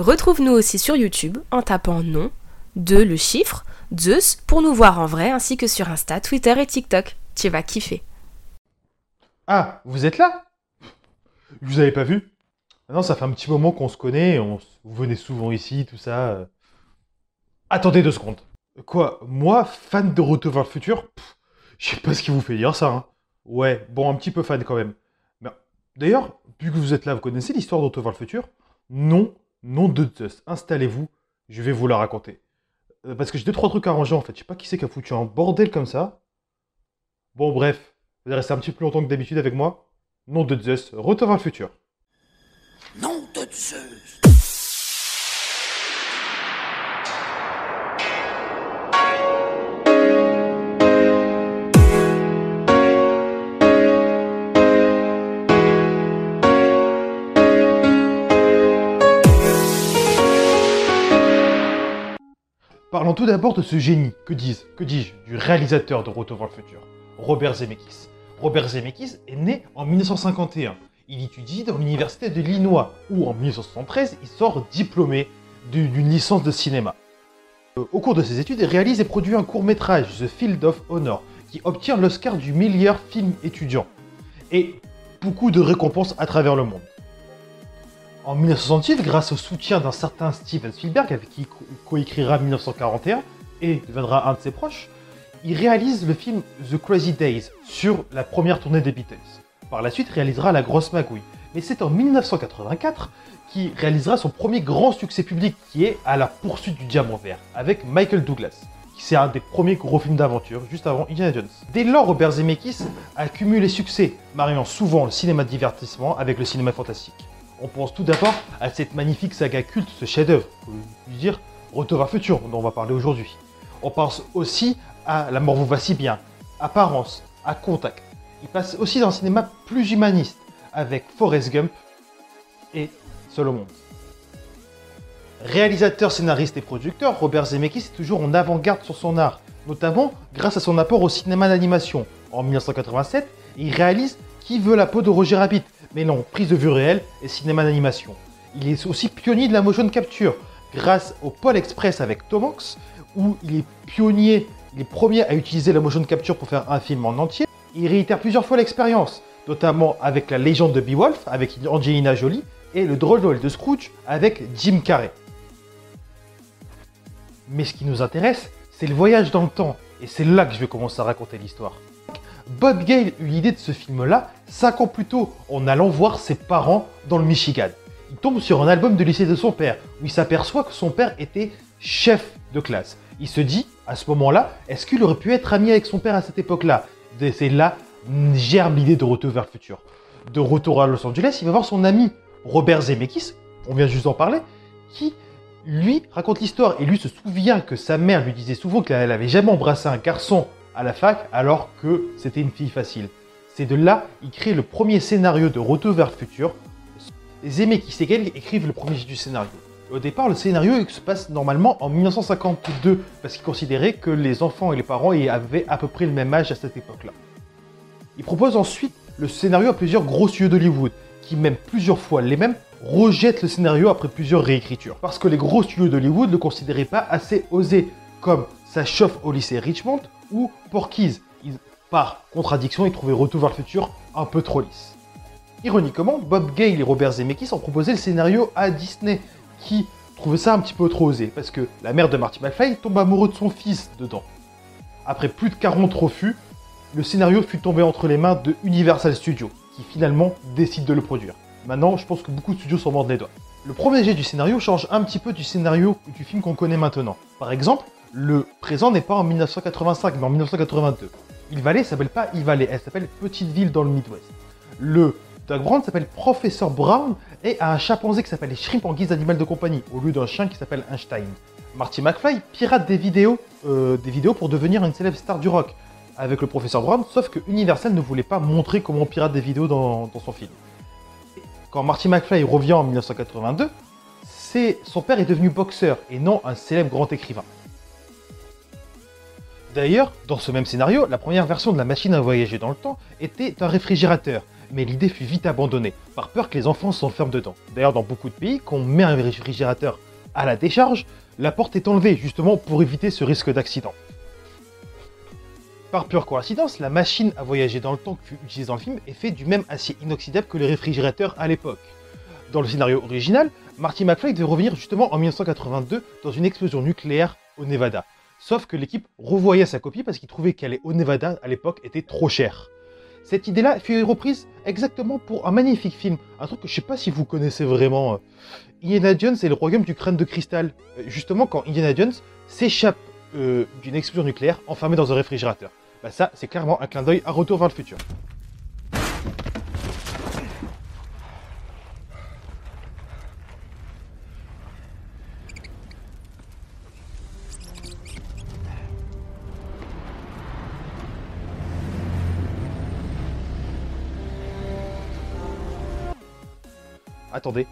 Retrouve-nous aussi sur YouTube en tapant nom, de le chiffre, Zeus pour nous voir en vrai ainsi que sur Insta, Twitter et TikTok. Tu vas kiffer. Ah, vous êtes là? Vous avez pas vu? Non, ça fait un petit moment qu'on se connaît, on... vous venez souvent ici, tout ça. Attendez deux secondes. Quoi Moi, fan de Retour vers le futur? Je sais pas ce qui vous fait dire ça. Hein. Ouais, bon, un petit peu fan quand même. D'ailleurs, vu que vous êtes là, vous connaissez l'histoire de Retour vers le futur? Non, non de Zeus. Installez-vous, je vais vous la raconter. Euh, parce que j'ai deux trois trucs à ranger en fait. Je sais pas qui c'est qui a foutu un bordel comme ça. Bon, bref, vous allez rester un petit peu plus longtemps que d'habitude avec moi. Non de Zeus, Retour vers le futur. Non de Zeus Tout d'abord de ce génie, que dis-je, que dis-je, du réalisateur de Retour vers le futur, Robert Zemeckis. Robert Zemeckis est né en 1951. Il étudie dans l'université de l'Illinois, où en 1973, il sort diplômé d'une licence de cinéma. Euh, au cours de ses études, il réalise et produit un court métrage, The Field of Honor, qui obtient l'Oscar du meilleur film étudiant, et beaucoup de récompenses à travers le monde. En 1968, grâce au soutien d'un certain Steven Spielberg, avec qui il coécrira 1941 et deviendra un de ses proches, il réalise le film The Crazy Days sur la première tournée des Beatles. Par la suite, il réalisera La Grosse Magouille. Mais c'est en 1984 qu'il réalisera son premier grand succès public qui est À la poursuite du diamant vert avec Michael Douglas. qui C'est un des premiers gros films d'aventure, juste avant Indiana Jones. Dès lors, Robert Zemeckis a cumulé succès, mariant souvent le cinéma de divertissement avec le cinéma fantastique. On pense tout d'abord à cette magnifique saga culte, ce chef-d'œuvre, dire Retour à futur, dont on va parler aujourd'hui. On pense aussi à La mort vous va si bien, Apparence, à Contact. Il passe aussi dans un cinéma plus humaniste, avec Forrest Gump et monde. Réalisateur, scénariste et producteur, Robert Zemeckis est toujours en avant-garde sur son art, notamment grâce à son apport au cinéma d'animation. En 1987, il réalise Qui veut la peau de Roger Rabbit, mêlant prise de vue réelle et cinéma d'animation. Il est aussi pionnier de la motion capture, grâce au Pôle Express avec Tom Hanks, où il est pionnier, il est premier à utiliser la motion capture pour faire un film en entier. Il réitère plusieurs fois l'expérience, notamment avec la légende de Beowulf, avec Angelina Jolie, et le drôle de Scrooge avec Jim Carrey. Mais ce qui nous intéresse, c'est le voyage dans le temps, et c'est là que je vais commencer à raconter l'histoire. Bob Gale eut l'idée de ce film-là 5 ans plus tôt en allant voir ses parents dans le Michigan. Il tombe sur un album de lycée de son père où il s'aperçoit que son père était chef de classe. Il se dit, à ce moment-là, est-ce qu'il aurait pu être ami avec son père à cette époque-là? C'est là germe l'idée de retour vers le futur. De retour à Los Angeles, il va voir son ami Robert Zemeckis, on vient juste d'en parler, qui lui raconte l'histoire et lui se souvient que sa mère lui disait souvent qu'elle avait jamais embrassé un garçon à la fac alors que c'était une fille facile. C'est de là il crée le premier scénario de Retour vers le futur. Zemeckis et écrivent le premier du scénario. Au départ, le scénario se passe normalement en 1952 parce qu'ils considéraient que les enfants et les parents avaient à peu près le même âge à cette époque-là. Il propose ensuite le scénario à plusieurs gros studios d'Hollywood qui, même plusieurs fois les mêmes, rejettent le scénario après plusieurs réécritures. Parce que les gros studios d'Hollywood ne le considéraient pas assez osé, comme ça chauffe au lycée Richmond ou Porky's. par contradiction, ils trouvaient Retour vers le futur un peu trop lisse. Ironiquement, Bob Gale et Robert Zemeckis ont proposé le scénario à Disney, qui trouvait ça un petit peu trop osé, parce que la mère de Marty McFly tombe amoureux de son fils dedans. Après plus de 40 refus, le scénario fut tombé entre les mains de Universal Studios, qui finalement décide de le produire. Maintenant, je pense que beaucoup de studios s'en mordent les doigts. Le premier jet du scénario change un petit peu du scénario du film qu'on connaît maintenant. Par exemple, le présent n'est pas en 1985, mais en 1982. Il Valley s'appelle pas Il Valley, elle s'appelle Petite Ville dans le Midwest. Le Doug Brown s'appelle Professeur Brown et a un chimpanzé qui s'appelle Shrimp en guise d'animal de compagnie, au lieu d'un chien qui s'appelle Einstein. Marty McFly pirate des vidéos, euh, des vidéos pour devenir une célèbre star du rock avec le professeur Brown, sauf que Universal ne voulait pas montrer comment on pirate des vidéos dans, dans son film. Quand Marty McFly revient en 1982, son père est devenu boxeur et non un célèbre grand écrivain. D'ailleurs, dans ce même scénario, la première version de la machine à voyager dans le temps était un réfrigérateur. mais l'idée fut vite abandonnée, par peur que les enfants s'enferment dedans. D'ailleurs, dans beaucoup de pays, quand on met un réfrigérateur à la décharge, la porte est enlevée justement pour éviter ce risque d'accident. Par pure coïncidence, la machine à voyager dans le temps que fut utilisée dans le film est faite du même acier inoxydable que les réfrigérateurs à l'époque. Dans le scénario original, Marty McFly devait revenir justement en 1982 dans une explosion nucléaire au Nevada. Sauf que l'équipe revoyait sa copie parce qu'il trouvait qu'aller au Nevada à l'époque était trop cher. Cette idée-là fut reprise exactement pour un magnifique film, un truc que je sais pas si vous connaissez vraiment. Indiana Jones et le royaume du crâne de cristal. Euh, Justement, quand Indiana Jones s'échappe euh, d'une explosion nucléaire enfermée dans un réfrigérateur. Bah ça, c'est clairement un clin d'œil à Retour vers le futur. Attendez,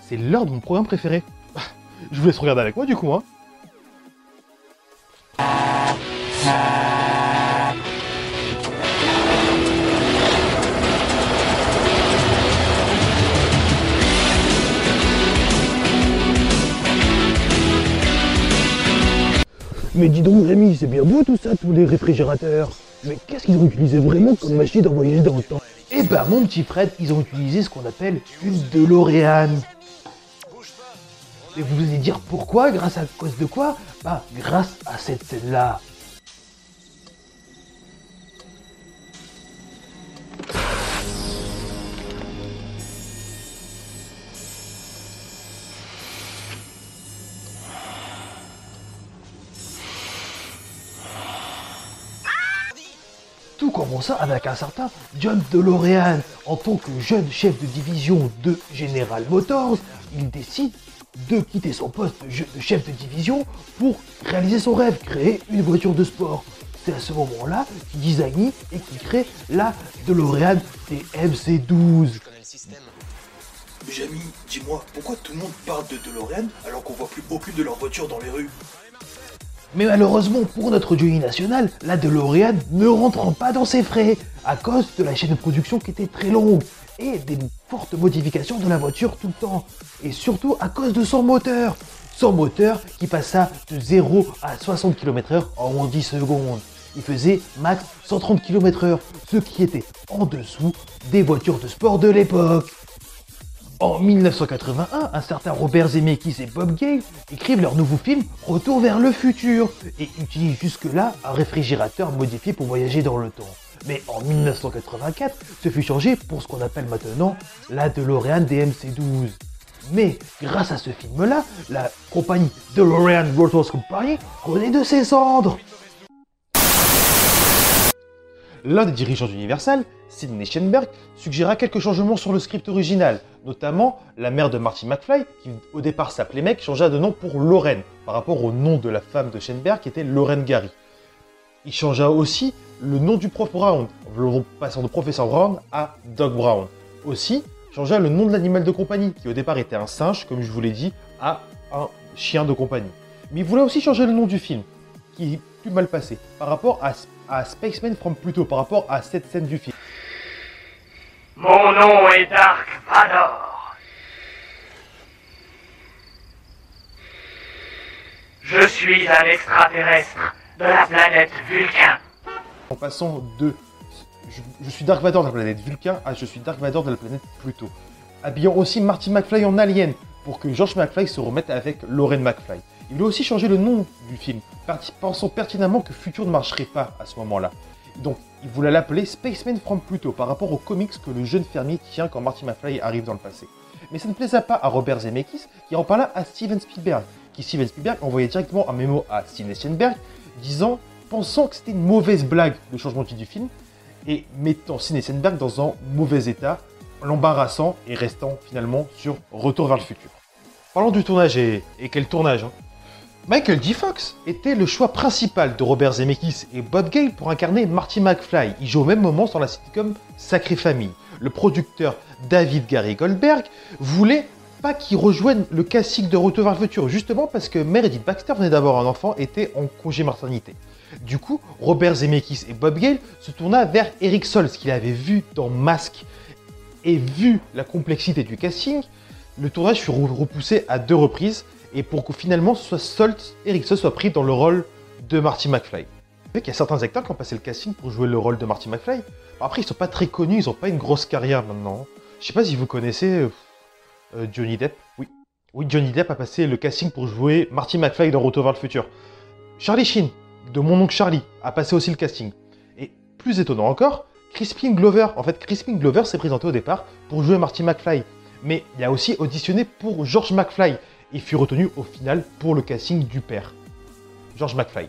c'est l'heure de mon programme préféré. Je vous laisse regarder avec moi du coup, hein. Mais dis donc Rémi, c'est bien beau tout ça, tous les réfrigérateurs. Mais qu'est-ce qu'ils ont utilisé vraiment comme machine à voyager dans le temps? Eh ben mon petit Fred, ils ont utilisé ce qu'on appelle une DeLorean. Et vous allez dire pourquoi? Grâce à cause de quoi? Bah grâce à cette scène-là. Commença avec un certain John DeLorean. En tant que jeune chef de division de General Motors, il décide de quitter son poste de chef de division pour réaliser son rêve, créer une voiture de sport. C'est à ce moment-là qu'il design et qu'il crée la DeLorean TMC12. Jamy, dis-moi, pourquoi tout le monde parle de DeLorean alors qu'on voit plus aucune de leurs voitures dans les rues? Mais malheureusement pour notre Johnny national, la DeLorean ne rentre pas dans ses frais à cause de la chaîne de production qui était très longue et des fortes modifications de la voiture tout le temps. Et surtout à cause de son moteur. Son moteur qui passa de 0 à 60 km/h en moins de 10 secondes. Il faisait max 130 km/h, ce qui était en dessous des voitures de sport de l'époque. En 1981, un certain Robert Zemeckis et Bob Gale écrivent leur nouveau film Retour vers le futur et utilisent jusque-là un réfrigérateur modifié pour voyager dans le temps. Mais en 1984, ce fut changé pour ce qu'on appelle maintenant la DeLorean DMC-12. Mais grâce à ce film-là, la compagnie DeLorean Motors Company renaît de ses cendres. L'un des dirigeants d'Universal, Sidney Schenberg, suggéra quelques changements sur le script original, notamment la mère de Marty McFly, qui au départ s'appelait Meg, changea de nom pour Lorraine, par rapport au nom de la femme de Schenberg qui était Lorraine Gary. Il changea aussi le nom du prof Brown, passant de professeur Brown à Doc Brown. Aussi, changea le nom de l'animal de compagnie, qui au départ était un singe, comme je vous l'ai dit, à un chien de compagnie. Mais il voulait aussi changer le nom du film, qui est plus mal passé, par rapport à, à Spaceman from Pluto, par rapport à cette scène du film. Mon nom est Dark Vador. Je suis un extraterrestre de la planète Vulcain. En passant de je, je suis Dark Vador de la planète Vulcain à je suis Dark Vador de la planète Pluto. Habillant aussi Marty McFly en alien pour que George McFly se remette avec Lorraine McFly. Il a aussi changé le nom du film, pensant pertinemment que Future ne marcherait pas à ce moment-là. Donc, il voulait l'appeler Spaceman from Pluto par rapport aux comics que le jeune fermier tient quand Marty McFly arrive dans le passé. Mais ça ne plaisa pas à Robert Zemeckis, qui en parla à Steven Spielberg, qui Steven Spielberg envoyait directement un mémo à Steven Spielberg, disant, pensant que c'était une mauvaise blague le changement de titre du film, et mettant Steven Spielberg dans un mauvais état, l'embarrassant et restant finalement sur Retour vers le futur. Parlons du tournage et, et quel tournage hein Michael J. Fox était le choix principal de Robert Zemeckis et Bob Gale pour incarner Marty McFly. Il joue au même moment dans la sitcom Sacrée Famille. Le producteur David Gary Goldberg voulait pas qu'il rejoigne le casting de Retour vers le justement parce que Meredith Baxter venait d'avoir un enfant, était en congé maternité. Du coup, Robert Zemeckis et Bob Gale se tourna vers Eric Solz, qu'il avait vu dans Mask. Et vu la complexité du casting, le tournage fut repoussé à deux reprises, et pour que finalement soit Solz, Eric Solz soit pris dans le rôle de Marty McFly. Vous qu'il y a certains acteurs qui ont passé le casting pour jouer le rôle de Marty McFly. Après, ils sont pas très connus, ils ont pas une grosse carrière maintenant. Je sais pas si vous connaissez euh, euh, Johnny Depp. Oui. Oui, Johnny Depp a passé le casting pour jouer Marty McFly dans Retour vers le futur. Charlie Sheen, de Mon oncle Charlie, a passé aussi le casting. Et plus étonnant encore, Crispin Glover. En fait, Crispin Glover s'est présenté au départ pour jouer Marty McFly. Mais il a aussi auditionné pour George McFly et fut retenu au final pour le casting du père. George McFly.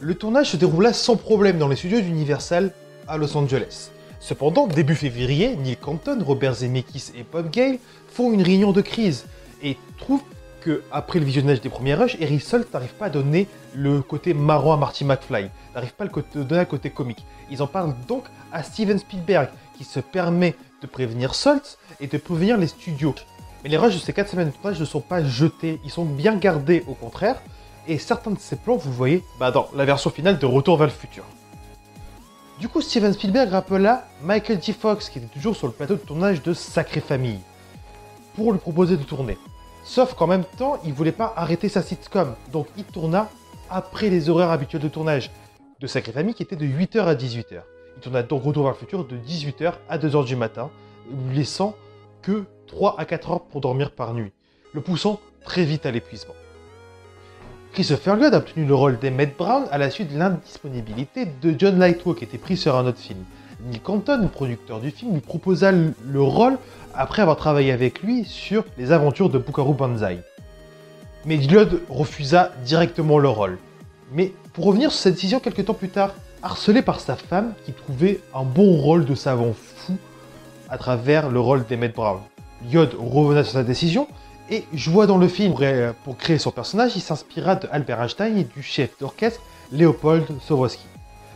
Le tournage se déroula sans problème dans les studios d'Universal à Los Angeles. Cependant, début février, Neil Canton, Robert Zemeckis et Bob Gale font une réunion de crise et trouvent que après le visionnage des premiers rushs, Eric Solz n'arrive pas à donner le côté marrant à Marty McFly, n'arrive pas à le donner un côté comique. Ils en parlent donc à Steven Spielberg, qui se permet de prévenir Solz et de prévenir les studios. Mais les rushs de ces 4 semaines de tournage ne sont pas jetés, ils sont bien gardés au contraire, et certains de ces plans, vous voyez bah, dans la version finale de Retour vers le futur. Du coup, Steven Spielberg rappela Michael J. Fox, qui était toujours sur le plateau de tournage de Sacré Famille, pour lui proposer de tourner. Sauf qu'en même temps, il voulait pas arrêter sa sitcom, donc il tourna après les horaires habituels de tournage de Sacré Famille qui étaient de 8h à 18h. Il tourna donc Retour vers le futur de 18h à 2h du matin, laissant que 3 à 4 heures pour dormir par nuit, le poussant très vite à l'épuisement. Christopher Lloyd a obtenu le rôle d'Emmett Brown à la suite de l'indisponibilité de John Lightwell qui était pris sur un autre film. Neil Canton, producteur du film, lui proposa le rôle après avoir travaillé avec lui sur les aventures de Bukaru Banzai. Mais Lloyd refusa directement le rôle. Mais pour revenir sur cette décision quelques temps plus tard, harcelé par sa femme qui trouvait un bon rôle de savant fou à travers le rôle d'Emmett Brown. Lloyd revena sur sa décision et joua dans le film pour créer son personnage, il s'inspira de Albert Einstein et du chef d'orchestre Léopold Sowowski.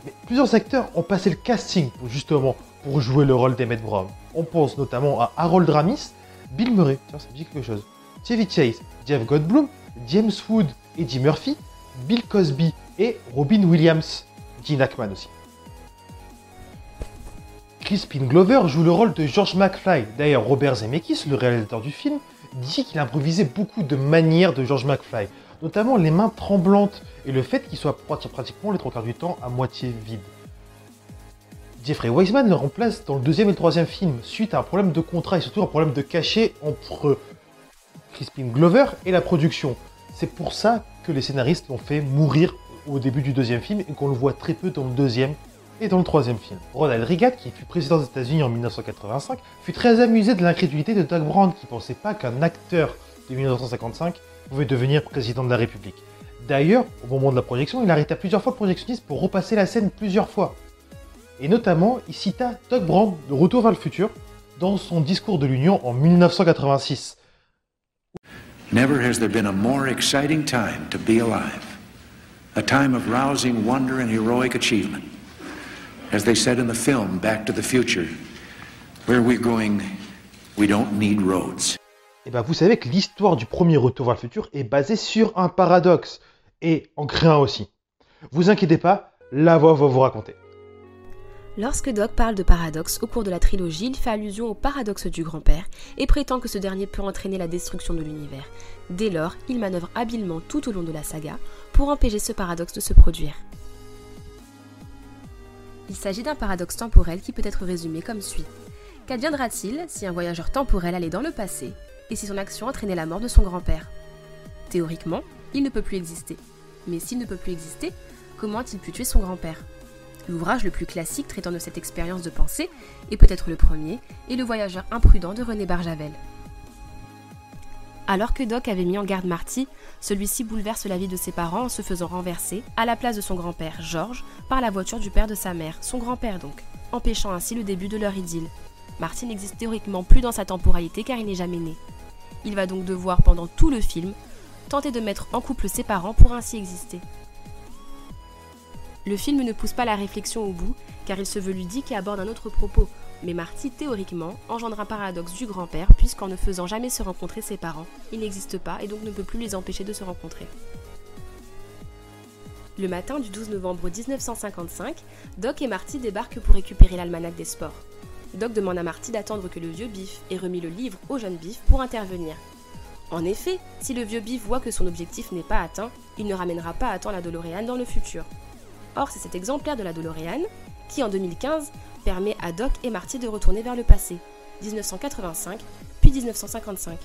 Mais plusieurs acteurs ont passé le casting pour justement pour jouer le rôle d'Emmett Brown. On pense notamment à Harold Ramis, Bill Murray, tiens ça me dit quelque chose, Chevy Chase, Jeff Goldblum, James Wood, Eddie Murphy, Bill Cosby et Robin Williams, Gene Hackman aussi. Crispin Glover joue le rôle de George McFly. D'ailleurs, Robert Zemeckis, le réalisateur du film, dit qu'il improvisait beaucoup de manières de George McFly, notamment les mains tremblantes et le fait qu'il soit pratiquement les trois quarts du temps à moitié vide. Jeffrey Wiseman le remplace dans le deuxième et le troisième film, suite à un problème de contrat et surtout un problème de cachet entre Crispin Glover et la production. C'est pour ça que les scénaristes l'ont fait mourir au début du deuxième film et qu'on le voit très peu dans le deuxième et dans le troisième film. Ronald Reagan, qui fut président des États-Unis en 1985, fut très amusé de l'incrédulité de Doug Brown, qui pensait pas qu'un acteur de 1955 pouvait devenir président de la République. D'ailleurs, au moment de la projection, il arrêta plusieurs fois le projectionniste pour repasser la scène plusieurs fois. Et notamment, il cita Doug Brown de Retour vers le futur dans son discours de l'Union en 1986. Never has there been a more exciting time to be alive. A time of rousing wonder and heroic achievement. As they said in the film Back to the Future, where we're going, we don't need roads. Et ben vous savez que l'histoire du premier Retour vers le futur est basée sur un paradoxe, et en crée un aussi. Vous inquiétez pas, la voix va vous raconter. Lorsque Doc parle de paradoxe au cours de la trilogie, il fait allusion au paradoxe du grand-père et prétend que ce dernier peut entraîner la destruction de l'univers. Dès lors, il manœuvre habilement tout au long de la saga pour empêcher ce paradoxe de se produire. Il s'agit d'un paradoxe temporel qui peut être résumé comme suit. Qu'adviendra-t-il si un voyageur temporel allait dans le passé et si son action entraînait la mort de son grand-père? Théoriquement, il ne peut plus exister. Mais s'il ne peut plus exister, comment a-t-il pu tuer son grand-père? L'ouvrage le plus classique traitant de cette expérience de pensée est peut-être le premier, et Le voyageur imprudent de René Barjavel. Alors que Doc avait mis en garde Marty, celui-ci bouleverse la vie de ses parents en se faisant renverser, à la place de son grand-père, George, par la voiture du père de sa mère, son grand-père donc, empêchant ainsi le début de leur idylle. Marty n'existe théoriquement plus dans sa temporalité car il n'est jamais né. Il va donc devoir, pendant tout le film, tenter de mettre en couple ses parents pour ainsi exister. Le film ne pousse pas la réflexion au bout, car il se veut ludique et aborde un autre propos, Mais Marty, théoriquement, engendre un paradoxe du grand-père, puisqu'en ne faisant jamais se rencontrer ses parents, il n'existe pas et donc ne peut plus les empêcher de se rencontrer. Le matin du 12 novembre 1955, Doc et Marty débarquent pour récupérer l'almanach des sports. Doc demande à Marty d'attendre que le vieux Biff ait remis le livre au jeune Biff pour intervenir. En effet, si le vieux Biff voit que son objectif n'est pas atteint, il ne ramènera pas à temps la DeLorean dans le futur. Or, c'est cet exemplaire de la DeLorean qui, en 2015, permet à Doc et Marty de retourner vers le passé, 1985 puis 1955.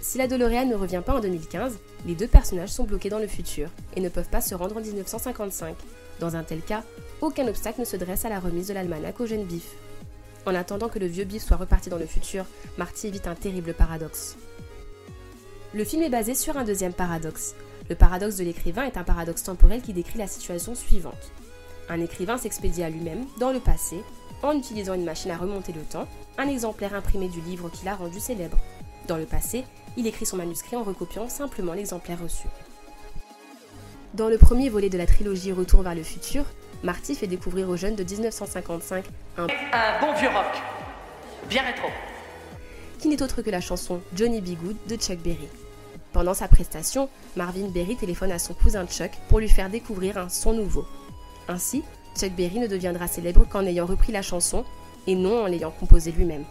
Si la DeLorean ne revient pas en 2015, les deux personnages sont bloqués dans le futur et ne peuvent pas se rendre en 1955. Dans un tel cas, aucun obstacle ne se dresse à la remise de l'almanach au jeune Biff. En attendant que le vieux Biff soit reparti dans le futur, Marty évite un terrible paradoxe. Le film est basé sur un deuxième paradoxe. Le paradoxe de l'écrivain est un paradoxe temporel qui décrit la situation suivante. Un écrivain s'expédie à lui-même, dans le passé, en utilisant une machine à remonter le temps, un exemplaire imprimé du livre qu'il a rendu célèbre. Dans le passé, il écrit son manuscrit en recopiant simplement l'exemplaire reçu. Dans le premier volet de la trilogie Retour vers le futur, Marty fait découvrir aux jeunes de 1955 un Un bon vieux rock. Bien rétro. qui n'est autre que la chanson Johnny B. Good de Chuck Berry. Pendant sa prestation, Marvin Berry téléphone à son cousin Chuck pour lui faire découvrir un son nouveau. Ainsi, Chuck Berry ne deviendra célèbre qu'en ayant repris la chanson et non en l'ayant composée lui-même.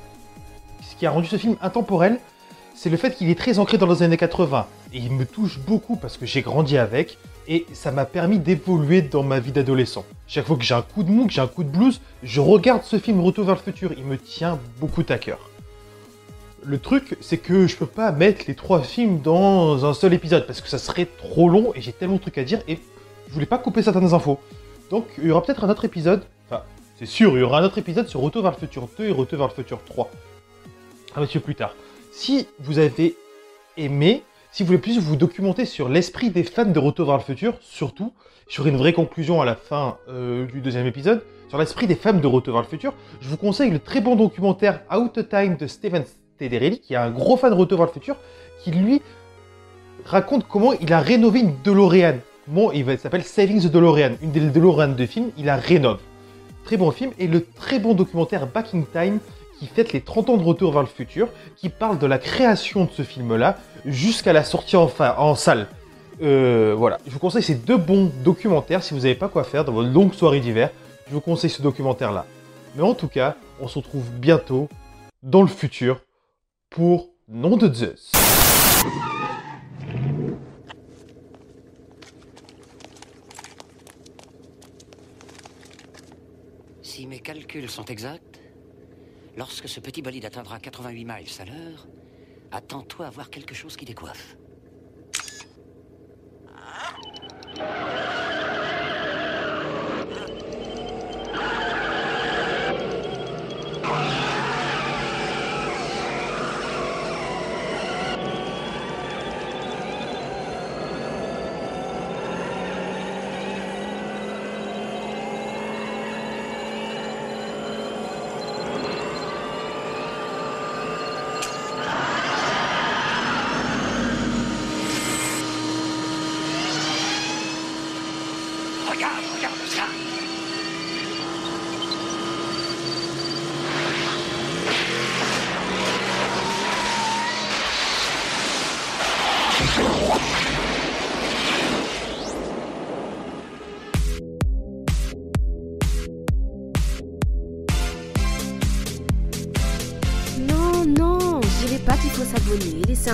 Ce qui a rendu ce film intemporel, c'est le fait qu'il est très ancré dans les années 80. Et il me touche beaucoup parce que j'ai grandi avec, et ça m'a permis d'évoluer dans ma vie d'adolescent. Chaque fois que j'ai un coup de mou, que j'ai un coup de blues, je regarde ce film Retour vers le futur, il me tient beaucoup à cœur. Le truc, c'est que je peux pas mettre les trois films dans un seul épisode, parce que ça serait trop long, et j'ai tellement de trucs à dire, et je voulais pas couper certaines infos. Donc il y aura peut-être un autre épisode, enfin c'est sûr, il y aura un autre épisode sur Retour vers le futur 2 et Retour vers le futur 3. Un petit peu plus tard. Si vous avez aimé, si vous voulez plus vous documenter sur l'esprit des fans de Retour vers le futur, surtout, j'aurai une vraie conclusion à la fin euh, du deuxième épisode, sur l'esprit des fans de Retour vers le futur, je vous conseille le très bon documentaire Out of Time de Steven Stederelli, qui est un gros fan de Retour vers le futur, qui lui raconte comment il a rénové une DeLorean. Bon, il s'appelle Saving the DeLorean, une des DeLorean de film, il la rénove. Très bon film, et le très bon documentaire Back in Time, qui fête les 30 ans de Retour vers le futur, qui parle de la création de ce film-là jusqu'à la sortie en, fa- en salle. Euh, voilà, je vous conseille ces deux bons documentaires si vous n'avez pas quoi faire dans votre longue soirée d'hiver. Je vous conseille ce documentaire-là. Mais en tout cas, on se retrouve bientôt dans le futur pour Nom de Zeus. Si mes calculs sont exacts, lorsque ce petit bolide atteindra 88 miles à l'heure, attends-toi à voir quelque chose qui décoiffe.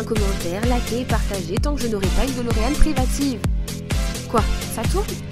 S'abonner, laisser un commentaire, liker, partager tant que je n'aurai pas une DeLorean privative. Quoi, ça tourne?